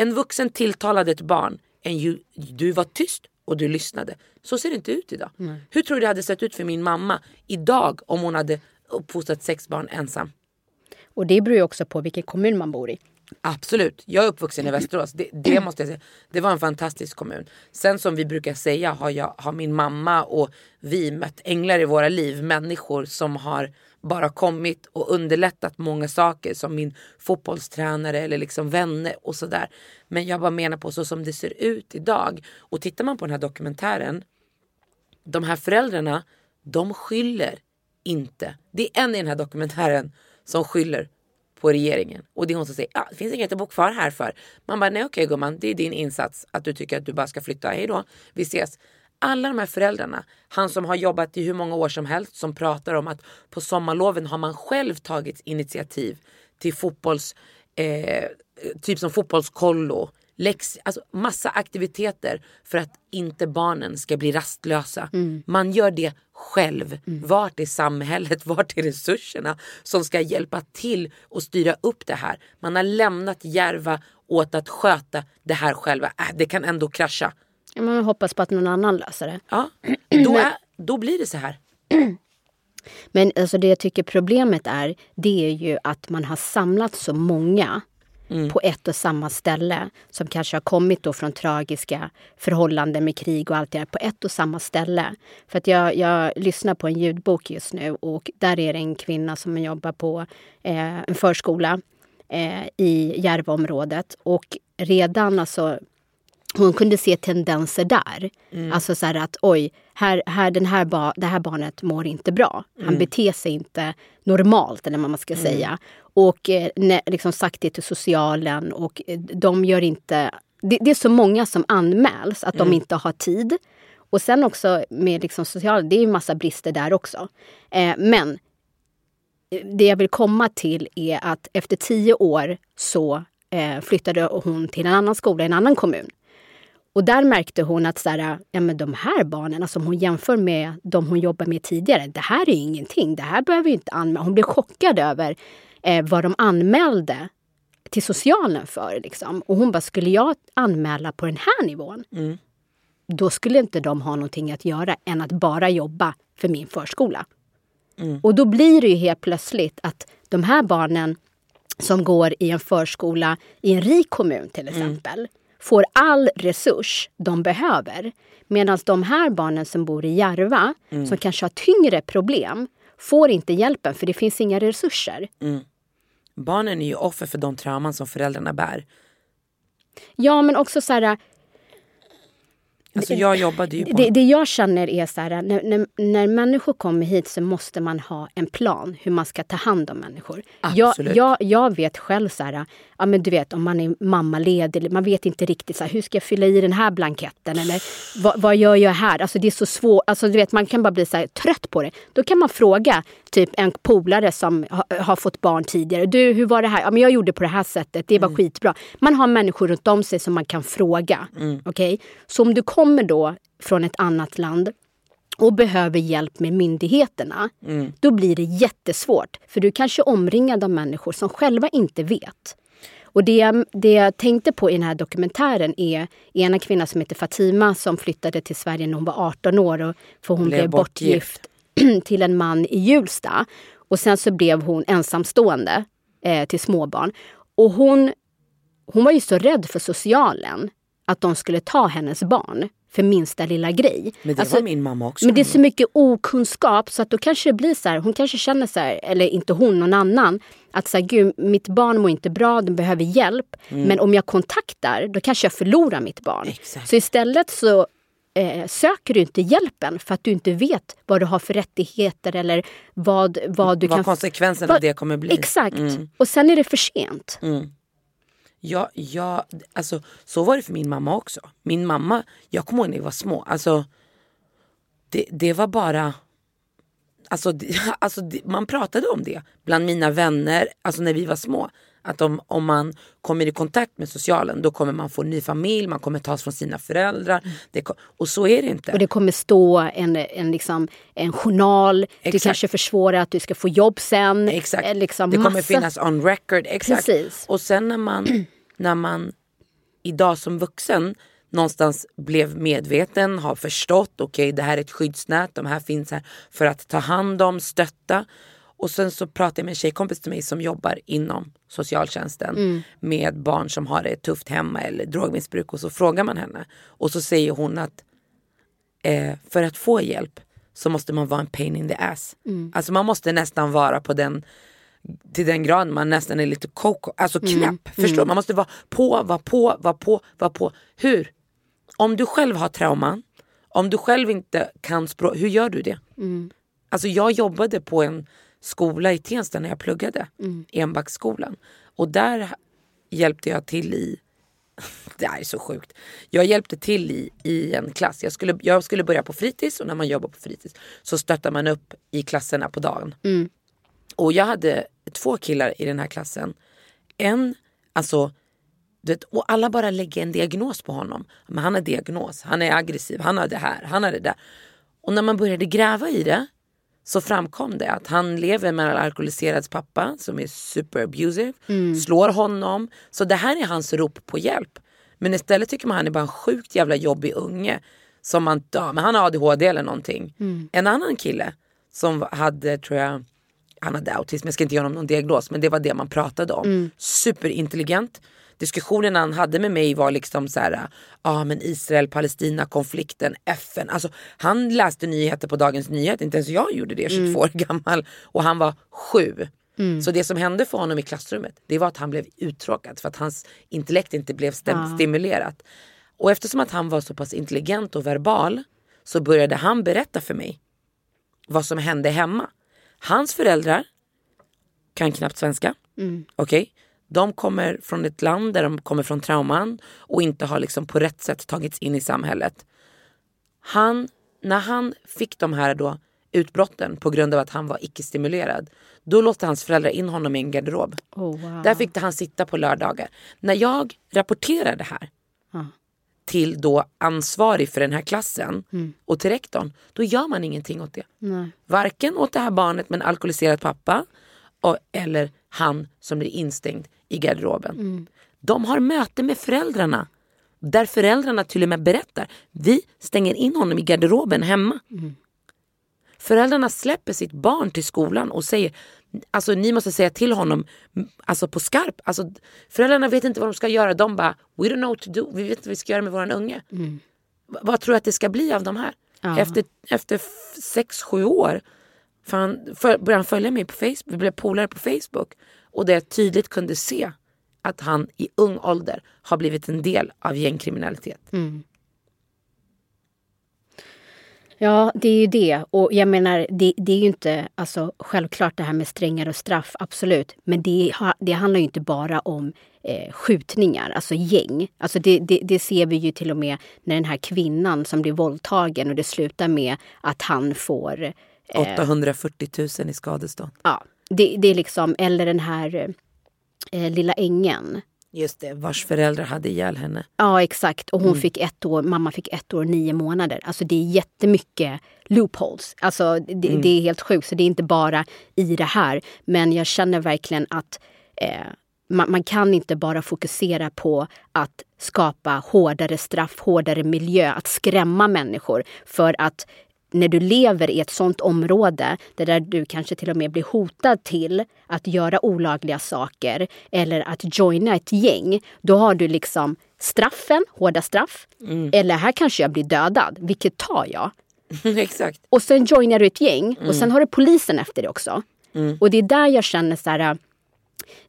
en vuxen tilltalade ett barn. En ju, du var tyst och du lyssnade. Så ser det inte ut idag. Hur tror du det hade sett ut för min mamma idag om hon hade uppfostrat sex barn ensam? Och det beror ju också på vilken kommun man bor i. Absolut. Jag är uppvuxen i Västerås. Det, det måste jag säga. Det var en fantastisk kommun. Sen som vi brukar säga har, jag, har min mamma och vi mött änglar i våra liv. Människor som har bara kommit och underlättat många saker som min fotbollstränare eller liksom vänner och sådär. Men jag bara menar på så som det ser ut idag. Och tittar man på den här dokumentären. De här föräldrarna, de skyller inte. Det är en i den här dokumentären som skyller på regeringen. Och det är hon som säger, ah, det finns inget att bo kvar här för. Man bara, nej okej gumman, det är din insats att du tycker att du bara ska flytta. Hej då, vi ses. Alla de här föräldrarna, han som har jobbat i hur många år som helst, som pratar om att på sommarloven har man själv tagit initiativ till fotbolls, eh, typ som fotbollskollo, läx, alltså massa aktiviteter för att inte barnen ska bli rastlösa. Man gör det själv. Vart är samhället, vart är resurserna som ska hjälpa till och styra upp det här? Man har lämnat Järva åt att sköta det här själva. Äh, det kan ändå krascha. Man hoppas på att någon annan löser det. Ja, då, är, då blir det så här. Men alltså det jag tycker problemet är, det är ju att man har samlat så många Mm. på ett och samma ställe som kanske har kommit då från tragiska förhållanden med krig och allt det där på ett och samma ställe. För att jag, jag lyssnar på en ljudbok just nu och där är det en kvinna som jobbar på eh, en förskola eh, i Järvaområdet och redan alltså hon kunde se tendenser där. Alltså så här att oj, här, här, den här ba, det här barnet mår inte bra. Han beter sig inte normalt eller vad man ska säga. Och eh, ne, liksom sagt det till socialen och eh, de gör inte... Det, det är så många som anmäls att de inte har tid. Och sen också med liksom socialen, det är ju massa brister där också. Eh, men det jag vill komma till är att efter tio år så eh, flyttade hon till en annan skola i en annan kommun. Och där märkte hon att så här, ja, men de här barnen, som hon jämför med de hon jobbar med tidigare, det här är ju ingenting. Det här behöver inte anmäla. Hon blev chockad över eh, vad de anmälde till socialen för. Liksom. Och hon bara, skulle jag anmäla på den här nivån, då skulle inte de ha någonting att göra än att bara jobba för min förskola. Och då blir det ju helt plötsligt att de här barnen som går i en förskola i en rik kommun till exempel får all resurs de behöver. Medan de här barnen som bor i Järva, som kanske har tyngre problem, får inte hjälpen för det finns inga resurser. Barnen är ju offer för de trauman som föräldrarna bär. Ja, men också så här... Alltså jag jobbade ju på... Det, det jag känner är så här, när, när, när människor kommer hit så måste man ha en plan hur man ska ta hand om människor. Jag, Absolut. jag, jag vet själv så här, ja men du vet om man är mammaledig, man vet inte riktigt så här, hur ska jag fylla i den här blanketten eller vad, vad gör jag här? Alltså det är så svårt, alltså du vet man kan bara bli så här, trött på det. Då kan man fråga typ en polare som ha, har fått barn tidigare. Du, hur var det här? Ja men jag gjorde på det här sättet, det var skitbra. Man har människor runt om sig som man kan fråga. Okej? Så om du kommer då från ett annat land och behöver hjälp med myndigheterna, då blir det jättesvårt. För du kanske omringad av människor som själva inte vet. Och det, jag- det jag tänkte på i den här dokumentären är ena kvinna som heter Fatima som flyttade till Sverige när hon var 18 år. Och, för hon Blev blev, bortgift till en man i Hjulsta. Och sen så blev hon ensamstående eh, till småbarn. Och hon, hon var ju så rädd för socialen att de skulle ta hennes barn för minsta lilla grej. Men det Alltså, var min mamma också. men det är så mycket okunskap så att då kanske det blir så här, hon kanske känner så här, eller inte hon, någon annan, att så här, gud, mitt barn mår inte bra, de behöver hjälp. Men om jag kontaktar, då kanske jag förlorar mitt barn. Exakt. Så istället så eh, söker du inte hjälpen för att du inte vet vad du har för rättigheter eller vad, vad du Vad kan... konsekvenserna av vad- det kommer bli. Exakt. Mm. Och sen är det för sent. Ja, ja, alltså, så var det för min mamma också. Min mamma, jag kommer ihåg när vi var små. Alltså, det, det var bara... Alltså, det, alltså det, man pratade om det bland mina vänner, alltså när vi var små. Att om, om man kommer i kontakt med socialen då kommer man få ny familj, man kommer tas från sina föräldrar. Det, ko- och så är det inte. Och det kommer stå en, en, liksom, en journal. Det Exakt. kanske försvårar att du ska få jobb sen. Exakt. Eh, Liksom det kommer massa- finnas on record. Exakt. Precis. Och sen när man, när man idag som vuxen någonstans blev medveten, har förstått, okej det här är ett skyddsnät, de här finns här för att ta hand om, stötta. Och sen så pratade jag med en tjejkompis till mig som jobbar inom socialtjänsten med barn som har det tufft hemma eller drogmissbruk och så frågar man henne och så säger hon att eh, för att få hjälp så måste man vara en pain in the ass. Alltså man måste nästan vara på den till den graden man nästan är lite koko, alltså knäpp. Förstår? Man måste vara på, vara på, vara på, vara på. Hur? Om du själv har trauman, om du själv inte kan språk, hur gör du det? Alltså jag jobbade på en skola i Tensta när jag pluggade, Enbacksskolan. Och där hjälpte jag till i det här är så sjukt. Jag hjälpte till i, i en klass. Jag skulle, jag skulle börja på fritids och när man jobbar på fritids så stöttar man upp i klasserna på dagen. Och jag hade två killar i den här klassen. En, alltså vet, och alla bara lägger en diagnos på honom. Men han har diagnos, han är aggressiv, han har det här, han har det där. Och när man började gräva i det så framkom det att han lever med en alkoholiserad pappa som är super abusive, slår honom. Så det här är hans rop på hjälp. Men istället tycker man han är bara en sjukt jävla jobbig unge. Som man, ja, men han har ADHD eller någonting. En annan kille som hade, tror jag, han hade autism, jag ska inte ge honom någon diagnos men det var det man pratade om. Superintelligent. Diskussionen han hade med mig var liksom så här, ja ah, men Israel-Palestina konflikten, FN. Alltså han läste nyheter på Dagens Nyheter, inte ens jag gjorde det, 22 år gammal. Och han var sju. Så det som hände för honom i klassrummet det var att han blev uttråkad för att hans intellekt inte blev stäm- stimulerat. Och eftersom att han var så pass intelligent och verbal så började han berätta för mig vad som hände hemma. Hans föräldrar kan knappt svenska. Okej? De kommer från ett land där de kommer från trauman och inte har liksom på rätt sätt tagits in i samhället. Han, när han fick de här då utbrotten på grund av att han var icke-stimulerad. Då låste hans föräldrar in honom i en garderob. Oh, wow. Där fick han sitta på lördagar. När jag rapporterade det här till då ansvarig för den här klassen och till rektorn, då gör man ingenting åt det. Nej. Varken åt det här barnet med en alkoholiserad pappa och, eller han som blir instängd i garderoben. De har möte med föräldrarna. Där föräldrarna till och med berättar, vi stänger in honom i garderoben hemma. Föräldrarna släpper sitt barn till skolan och säger Alltså ni måste säga till honom alltså på skarp. Alltså, föräldrarna vet inte vad de ska göra. De bara, we don't know what to do. Vi vet inte vad vi ska göra med våran unge. V- Vad tror du att det ska bli av de här? Efter, efter f- sex, sju år för han, för, började han följa mig på Facebook. Vi blev polare på Facebook. Och där jag tydligt kunde se att han i ung ålder har blivit en del av gängkriminalitet. Mm. Ja, det är ju det. Och jag menar, det, det är ju inte alltså, självklart det här med strängare straff, absolut. Men det, det handlar ju inte bara om eh, skjutningar, alltså gäng. Alltså det, det, det ser vi ju till och med när den här kvinnan som blir våldtagen och det slutar med att han får 840 000 i skadestånd. Ja, det, det är liksom, eller den här eh, lilla ängen. Just det, vars föräldrar hade ihjäl henne. Ja, exakt. Och hon fick ett år, mamma fick ett år och nio månader. Alltså det är jättemycket loopholes. Alltså det, det är helt sjukt. Så det är inte bara i det här. Men jag känner verkligen att eh, man, man kan inte bara fokusera på att skapa hårdare straff, hårdare miljö, att skrämma människor. För att när du lever i ett sånt område där, du kanske till och med blir hotad till att göra olagliga saker eller att joina ett gäng, då har du liksom straffen, hårda straff. Eller här kanske jag blir dödad, vilket tar jag? Exakt. Och sen joinar du ett gäng och sen har du polisen efter det också. Och det är där jag känner så här,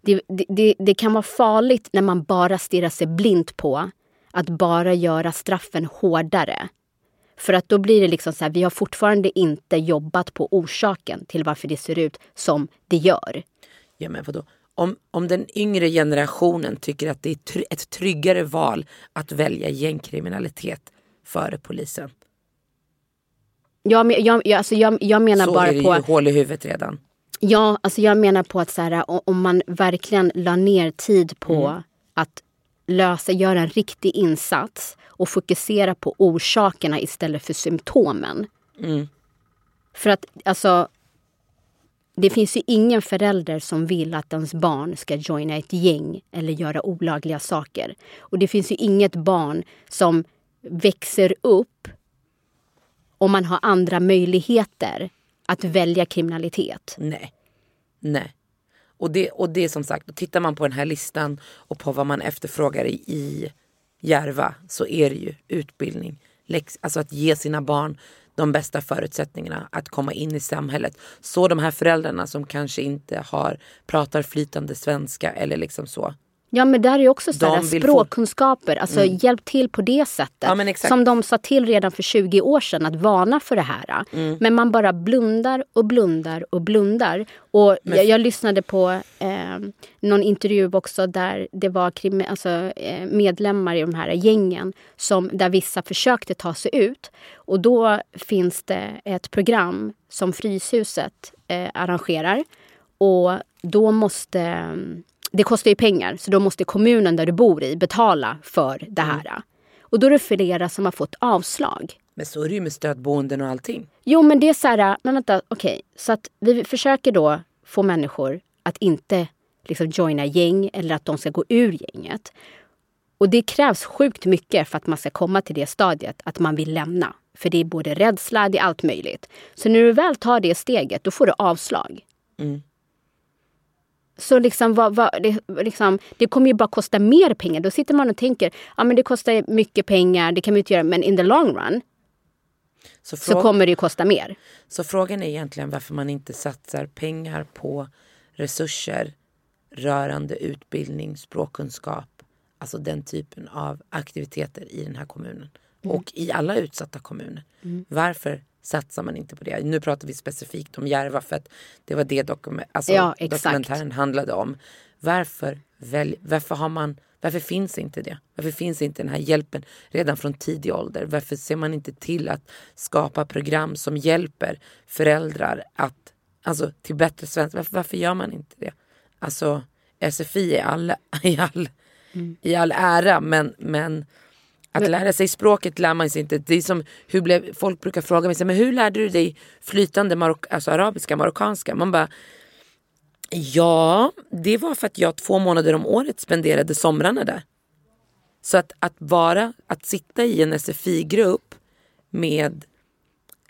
det, det, det, det kan vara farligt när man bara stirrar sig blint på att bara göra straffen hårdare. För att då blir det liksom så här, vi har fortfarande inte jobbat på orsaken till varför det ser ut som det gör. Ja, men vadå? Om, om den yngre generationen tycker att det är try- ett tryggare val att välja gängkriminalitet före polisen. Jag, men- jag, jag, alltså jag, jag menar Så bara är det på... ju hål i huvudet redan. Ja, alltså jag menar på att så här, om man verkligen la ner tid på Mm. att lösa, göra en riktig insats och fokusera på orsakerna istället för symptomen. Mm. För att alltså, det finns ju ingen förälder som vill att ens barn ska joina ett gäng eller göra olagliga saker. Och det finns ju inget barn som växer upp om man har andra möjligheter att välja kriminalitet. Nej. Nej. Och det, och det är som sagt, tittar man på den här listan och på vad man efterfrågar i Järva så är det ju utbildning. Alltså att ge sina barn de bästa förutsättningarna att komma in i samhället. Så de här föräldrarna som kanske inte har, pratar flytande svenska eller liksom så. Ja men där är också så här, vill få- språkkunskaper, alltså hjälp till på det sättet. Ja, men. Som de sa till redan för 20 år sedan att varna för det här. Mm. Men man bara blundar och blundar och blundar. Och jag, jag lyssnade på eh, någon intervju också där det var krimi- alltså, eh, medlemmar i de här gängen som, där vissa försökte ta sig ut. Och då finns det ett program som Fryshuset eh, arrangerar. Och då måste det kostar ju pengar så då måste kommunen där du bor i betala för det här. Och då är det flera som har fått avslag. Men så är det ju med stödboenden och allting. Jo men det är så här, men vänta okej. Så att vi försöker då få människor att inte liksom joina gäng eller att de ska gå ur gänget. Och det krävs sjukt mycket för att man ska komma till det stadiet att man vill lämna. För det är både rädsla, det är allt möjligt. Så när du väl tar det steget, då får du avslag. Så liksom, vad, vad, det, liksom, det kommer ju bara kosta mer pengar. Då sitter man och tänker, ja men det kostar mycket pengar, det kan vi inte göra. Men in the long run Så, så kommer det ju kosta mer. så frågan är egentligen varför man inte satsar pengar på resurser rörande utbildning, språkkunskap, alltså den typen av aktiviteter i den här kommunen. Mm. Och i alla utsatta kommuner. Varför satsar man inte på det? Nu pratar vi specifikt om Järva för att det var det dokument, alltså Ja, dokumentären handlade om. Varför, välj, varför, har man, varför finns inte det? Varför finns inte den här hjälpen redan från tidig ålder? Varför ser man inte till att skapa program som hjälper föräldrar att, alltså, till bättre svenska? Varför, varför gör man inte det? Alltså SFI i all, i all, i all ära men, men att lära sig språket lär man sig inte. Det är som hur blev, folk brukar fråga mig, men hur lärde du dig flytande marok- alltså arabiska, marockanska? Man bara, ja det var för att jag två månader om året spenderade somrarna där. Så att, att vara, att sitta i en SFI-grupp med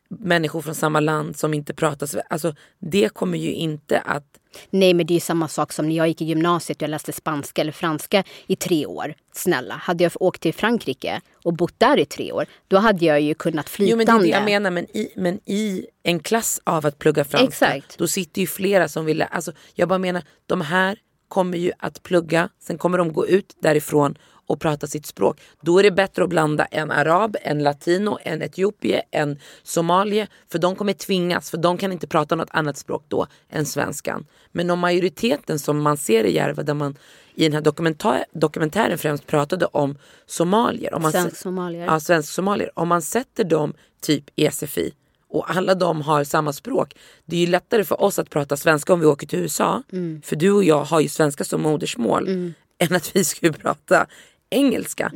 människor från samma land som inte pratar svenska, alltså det kommer ju inte att Nej, men det är ju samma sak som när jag gick i gymnasiet och jag läste spanska eller franska i tre år. Snälla, hade jag åkt till Frankrike och bott där i tre år, då hade jag ju kunnat Jo flytande. men det är det jag menar, men i, men i en klass av att plugga franska, Exakt. då sitter ju flera som vill, alltså jag bara menar, de här kommer ju att plugga, sen kommer de gå ut därifrån och prata sitt språk. Då är det bättre att blanda en arab, en latino, en etiopie, en somalier. För de kommer tvingas, för de kan inte prata något annat språk då än svenskan. Men om majoriteten som man ser i Järva, där man i den här dokumentär, dokumentären främst pratade om somalier. Om man, Svensk-somalier. Ja, svensk-somalier. Om man sätter dem typ i SFI och alla de har samma språk. Det är ju lättare för oss att prata svenska om vi åker till USA. För du och jag har ju svenska som modersmål. Än att vi skulle prata engelska.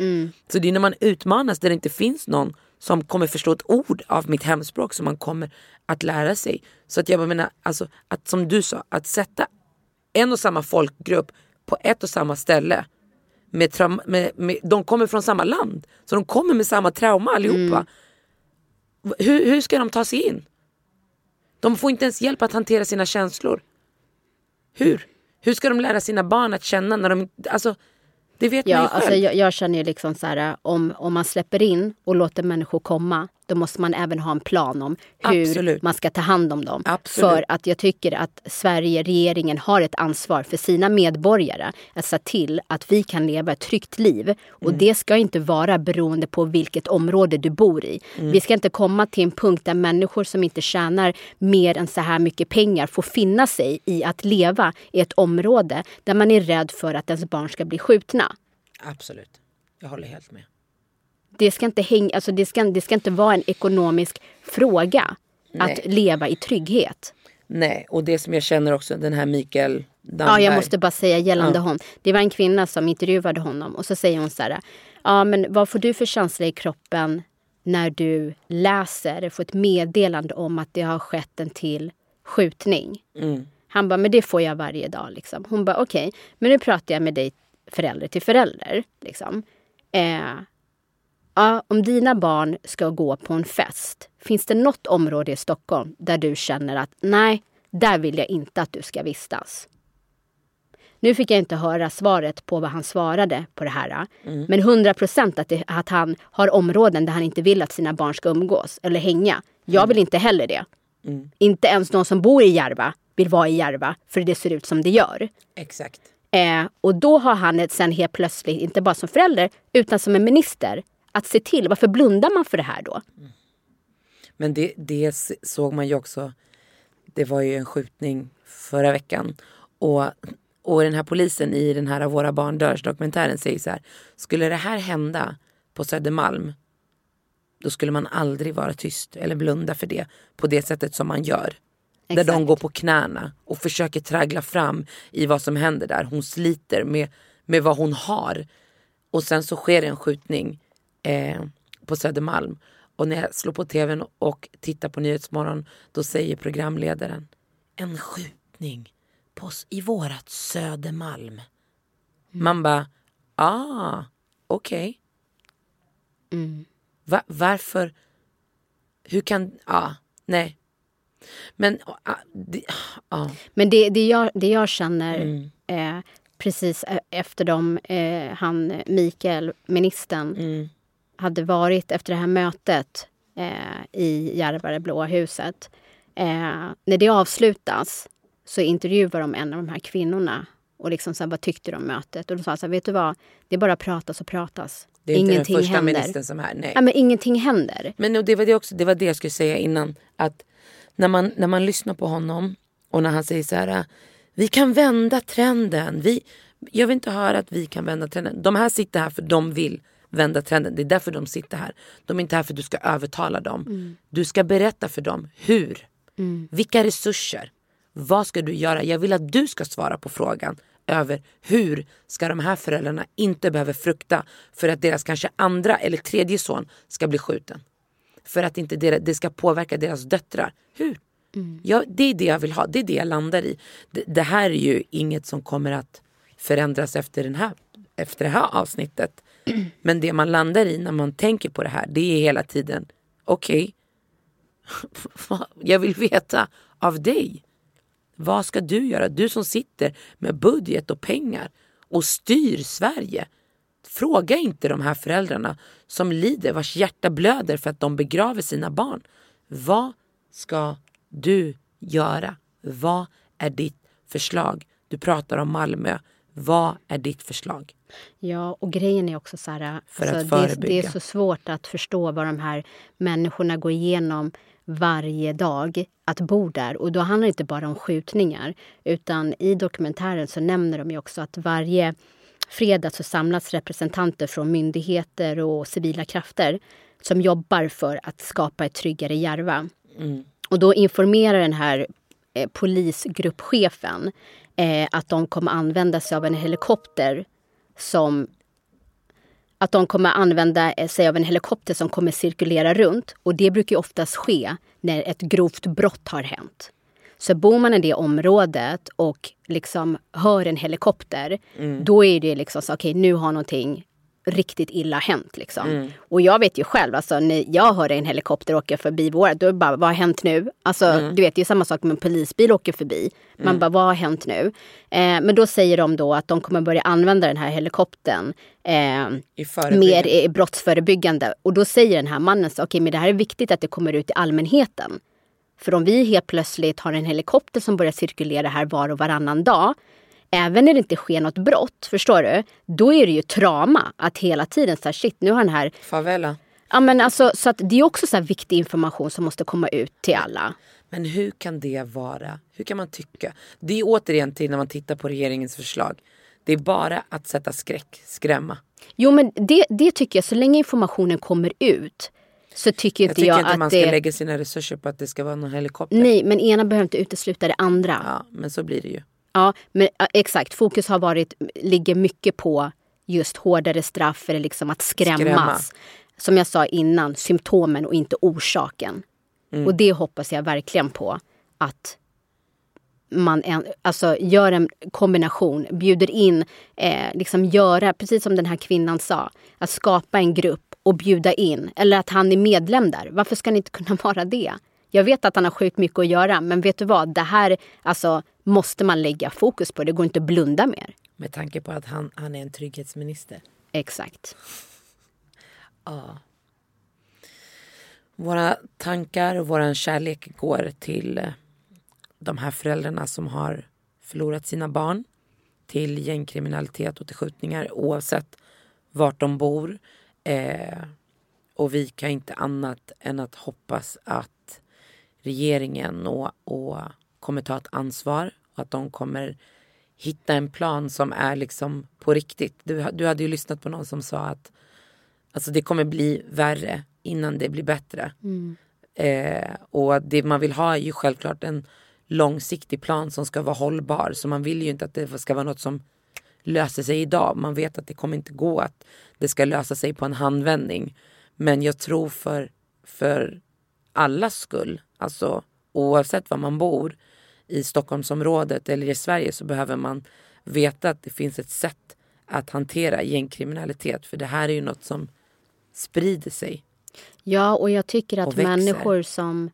Så det är när man utmanas där det inte finns någon som kommer förstå ett ord av mitt hemspråk som man kommer att lära sig. Så att jag bara menar, alltså, att som du sa, att sätta en och samma folkgrupp på ett och samma ställe. Med traum- med, med, de kommer från samma land, så de kommer med samma trauma allihopa. Hur, hur ska de ta sig in? De får inte ens hjälp att hantera sina känslor. Hur? Hur ska de lära sina barn att känna när de Alltså, det vet Ja, man ju själv. alltså jag, jag känner ju liksom så här, om, om man släpper in och låter människor komma, då måste man även ha en plan om hur Absolut. man ska ta hand om dem. Absolut. För att jag tycker att Sverige, regeringen, har ett ansvar för sina medborgare att se till att vi kan leva ett tryggt liv. Och Mm. det ska inte vara beroende på vilket område du bor i. Mm. Vi ska inte komma till en punkt där människor som inte tjänar mer än så här mycket pengar får finna sig i att leva i ett område där man är rädd för att ens barn ska bli skjutna. Absolut. Jag håller helt med. Det ska inte, hänga, alltså det ska, det ska inte vara en ekonomisk fråga Nej. att leva i trygghet. Nej, och det som jag känner också, den här Mikael Ja, Damberg. jag måste bara säga gällande honom. Det var en kvinna som intervjuade honom och så säger hon så här. Ja, men vad får du för känsla i kroppen när du läser, får ett meddelande om att det har skett en till skjutning? Han bara, men det får jag varje dag. Liksom. Hon bara, okej, men nu pratar jag med dig förälder till förälder. Liksom. Eh, ja, om dina barn ska gå på en fest, finns det något område i Stockholm där du känner att nej, där vill jag inte att du ska vistas? Nu fick jag inte höra svaret på vad han svarade på det här. Men 100 procent att, det- att han har områden där han inte vill att sina barn ska umgås eller hänga. Jag vill inte heller det. Inte ens de som bor i Järva vill vara i Järva för det ser ut som det gör. Exakt. Eh, och då har han ett sen helt plötsligt, inte bara som förälder, utan som en minister, att se till. Varför blundar man för det här då? Men det, det såg man ju också. Det var ju en skjutning förra veckan. Och, och den här polisen i den här Våra barn dörs dokumentären säger så här. Skulle det här hända på Södermalm. Då skulle man aldrig vara tyst eller blunda för det på det sättet som man gör. Där de Exakt. går på knäna och försöker traggla fram i vad som händer där. Hon sliter med, med vad hon har. Och sen så sker en skjutning eh, på Södermalm. Och när jag slår på tvn och tittar på Nyhetsmorgon då säger programledaren en skjutning på, i vårat Södermalm. Man bara, ah, okej. Va, varför? Hur kan, ah, nej. Men, ah, det, ah, Men det, det, jag, det jag känner Mm. eh, precis e- efter de, eh, han Mikael, ministern, Mm. Hade varit efter det här mötet eh, i Järva, Blåa huset. Eh, när det avslutas så intervjuar de en av de här kvinnorna och liksom så här, vad tyckte de om mötet? Och de sa så här, vet du vad, det är bara pratas och pratas. det är inte ingenting den första händer. ministern som är, nej. Ja, men ingenting händer. Men det var det, också, det var det jag skulle säga innan. Att när man, när man lyssnar på honom och när han säger så här. Vi kan vända trenden. Vi, jag vill inte höra att vi kan vända trenden. De här sitter här för de vill vända trenden. Det är därför de sitter här. De är inte här för att du ska övertala dem. Du ska berätta för dem hur. Vilka resurser. Vad ska du göra? Jag vill att du ska svara på frågan över hur ska de här föräldrarna inte behöva frukta för att deras kanske andra eller tredje son ska bli skjuten. För att inte det, det ska påverka deras döttrar. Hur? Ja, det är det jag vill ha. Det är det jag landar i. Det, det här är ju inget som kommer att förändras efter, den här, efter det här avsnittet. Men det man landar i när man tänker på det här det är hela tiden okej. jag vill veta av dig. Vad ska du göra? Du som sitter med budget och pengar och styr Sverige. Fråga inte de här föräldrarna som lider, vars hjärta blöder för att de begraver sina barn. Vad ska du göra? Vad är ditt förslag? Du pratar om Malmö. Vad är ditt förslag? Ja, och grejen är också så här... alltså, För att det, det är så svårt att förstå vad de här människorna går igenom varje dag att bo där. Och då handlar det inte bara om skjutningar. Utan i dokumentären så nämner de ju också att varje fredag så samlas representanter från myndigheter och civila krafter som jobbar för att skapa ett tryggare Järva. Och då informerar den här eh, polisgruppchefen eh, att de kommer använda sig av en helikopter som att de kommer använda eh, sig av en helikopter som kommer cirkulera runt. Och det brukar ju oftast ske när ett grovt brott har hänt. Så bor man i det området och liksom hör en helikopter, då är det liksom så okej nu har någonting riktigt illa hänt. Liksom. Och jag vet ju själv, alltså, när jag hör en helikopter åka förbi vårat, då är det bara, vad har hänt nu? Alltså, Du vet, det är samma sak med en polisbil åker förbi. Man bara, vad har hänt nu? Eh, men då säger de då att de kommer börja använda den här helikoptern eh, I mer eh, brottsförebyggande. Och då säger den här mannen okej men det här är viktigt att det kommer ut till allmänheten. För om vi helt plötsligt har en helikopter som börjar cirkulera här var och varannan dag, även när det inte sker något brott, förstår du? Då är det ju trauma att hela tiden så här, shit nu har den här Favela. Ja, men alltså, så att det är också så här viktig information som måste komma ut till alla. Men hur kan det vara? Hur kan man tycka? Det är återigen till när man tittar på regeringens förslag. Det är bara att sätta skräck, skrämma. Jo men det, det tycker jag, så länge informationen kommer ut så tycker Jag inte tycker jag, inte att man ska det... lägga sina resurser på att det ska vara någon helikopter. Nej, men ena behöver inte utesluta det andra. Ja, men så blir det ju. Ja, men exakt. Fokus har varit, ligger mycket på just hårdare straff eller liksom att skrämmas. Skrämma. Som jag sa innan, symptomen och inte orsaken. Mm. Och det hoppas jag verkligen på att man en, alltså gör en kombination, bjuder in, eh, liksom göra, precis som den här kvinnan sa, att skapa en grupp och bjuda in. Eller att han är medlem där. Varför ska han inte kunna vara det? Jag vet att han har sjukt mycket att göra, men vet du vad? Det här alltså, måste man lägga fokus på. Det går inte att blunda mer. Med tanke på att han, han är en trygghetsminister. Exakt. Våra tankar och våran kärlek går till eh, de här föräldrarna som har förlorat sina barn till gängkriminalitet och till skjutningar oavsett vart de bor. Eh, och vi kan inte annat än att hoppas att regeringen och, och kommer ta ett ansvar och att de kommer hitta en plan som är liksom på riktigt. Du, du hade ju lyssnat på någon som sa att Alltså det kommer bli värre innan det blir bättre. Eh, och det man vill ha är ju självklart en långsiktig plan som ska vara hållbar. Så man vill ju inte att det ska vara något som löser sig idag. Man vet att det kommer inte gå att det ska lösa sig på en handvändning. Men jag tror för, för allas skull, alltså oavsett var man bor i Stockholmsområdet eller i Sverige så behöver man veta att det finns ett sätt att hantera gängkriminalitet. För det här är ju något som sprider sig. Ja, och jag tycker att människor som...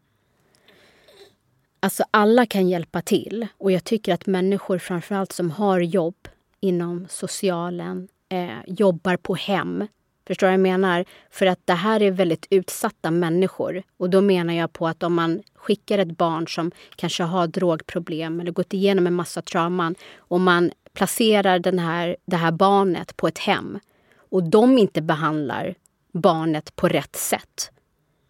Alltså alla kan hjälpa till. Och jag tycker att människor framförallt som har jobb inom socialen, eh, jobbar på hem. Förstår du vad jag menar? För att det här är väldigt utsatta människor. Och då menar jag på att om man skickar ett barn som kanske har drogproblem eller gått igenom en massa trauman och man placerar den här, det här barnet på ett hem och de inte behandlar barnet på rätt sätt.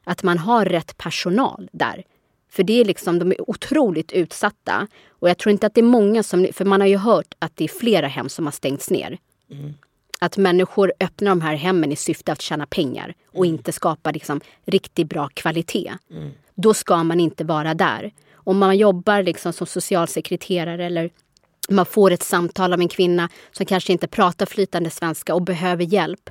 Att man har rätt personal där. För det är liksom, de är otroligt utsatta. Och jag tror inte att det är många som... För man har ju hört att det är flera hem som har stängts ner. Mm. Att människor öppnar de här hemmen i syfte att tjäna pengar och mm. inte skapa liksom riktigt bra kvalitet. Mm. Då ska man inte vara där. Om man jobbar liksom som socialsekreterare eller man får ett samtal av en kvinna som kanske inte pratar flytande svenska och behöver hjälp.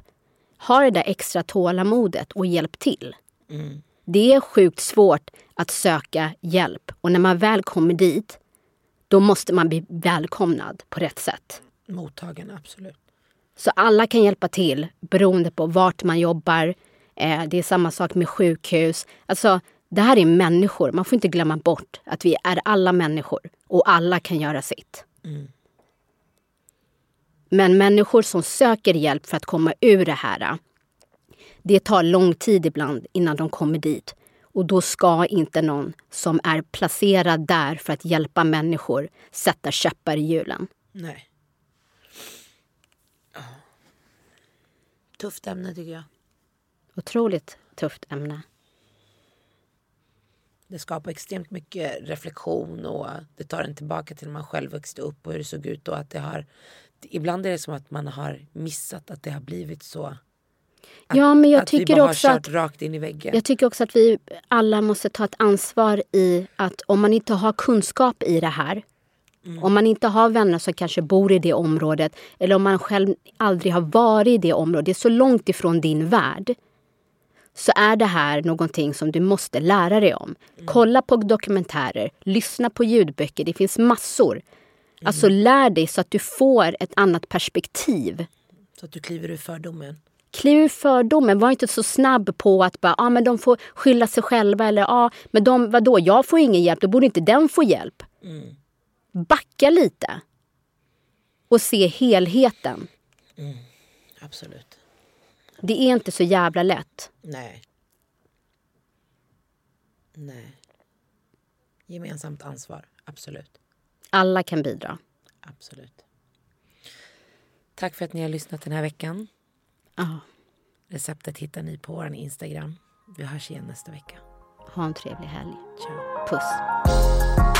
Ha det där extra tålamodet och hjälp till. Mm. Det är sjukt svårt att söka hjälp och när man väl kommer dit då måste man bli välkomnad på rätt sätt. Mottagen, absolut. Så alla kan hjälpa till beroende på vart man jobbar. Eh, det är samma sak med sjukhus. Alltså, det här är människor. Man får inte glömma bort att vi är alla människor och alla kan göra sitt. Mm. Men människor som söker hjälp för att komma ur det här det tar lång tid ibland innan de kommer dit. Och då ska inte någon som är placerad där för att hjälpa människor sätta käppar i hjulen. Nej. Tufft ämne tycker jag. Otroligt tufft ämne. Det skapar extremt mycket reflektion och det tar en tillbaka till när man själv växte upp och hur det såg ut och att det har Ibland är det som att man har missat att det har blivit så att, ja, men jag tycker vi bara också har kört att, rakt in i väggen. Jag tycker också att vi alla måste ta ett ansvar i att om man inte har kunskap i det här Mm. Om man inte har vänner som kanske bor i det området eller om man själv aldrig har varit i det området, det är så långt ifrån din värld så är det här någonting som du måste lära dig om. Mm. Kolla på dokumentärer, lyssna på ljudböcker, det finns massor. Mm. Alltså lär dig så att du får ett annat perspektiv. Så att du kliver ur fördomen. Kliv ur fördomen, var inte så snabb på att bara, ah, men de får skylla sig själva eller ah, men de, vadå, jag får ingen hjälp, då borde inte den få hjälp. Mm. Backa lite. Och se helheten. Mm. Absolut. Det är inte så jävla lätt. Nej. Nej. Gemensamt ansvar, absolut. Alla kan bidra. Absolut. Tack för att ni har lyssnat den här veckan. Ja. Receptet hittar ni på vår Instagram. Vi hörs igen nästa vecka. Ha en trevlig helg. Ciao. Puss.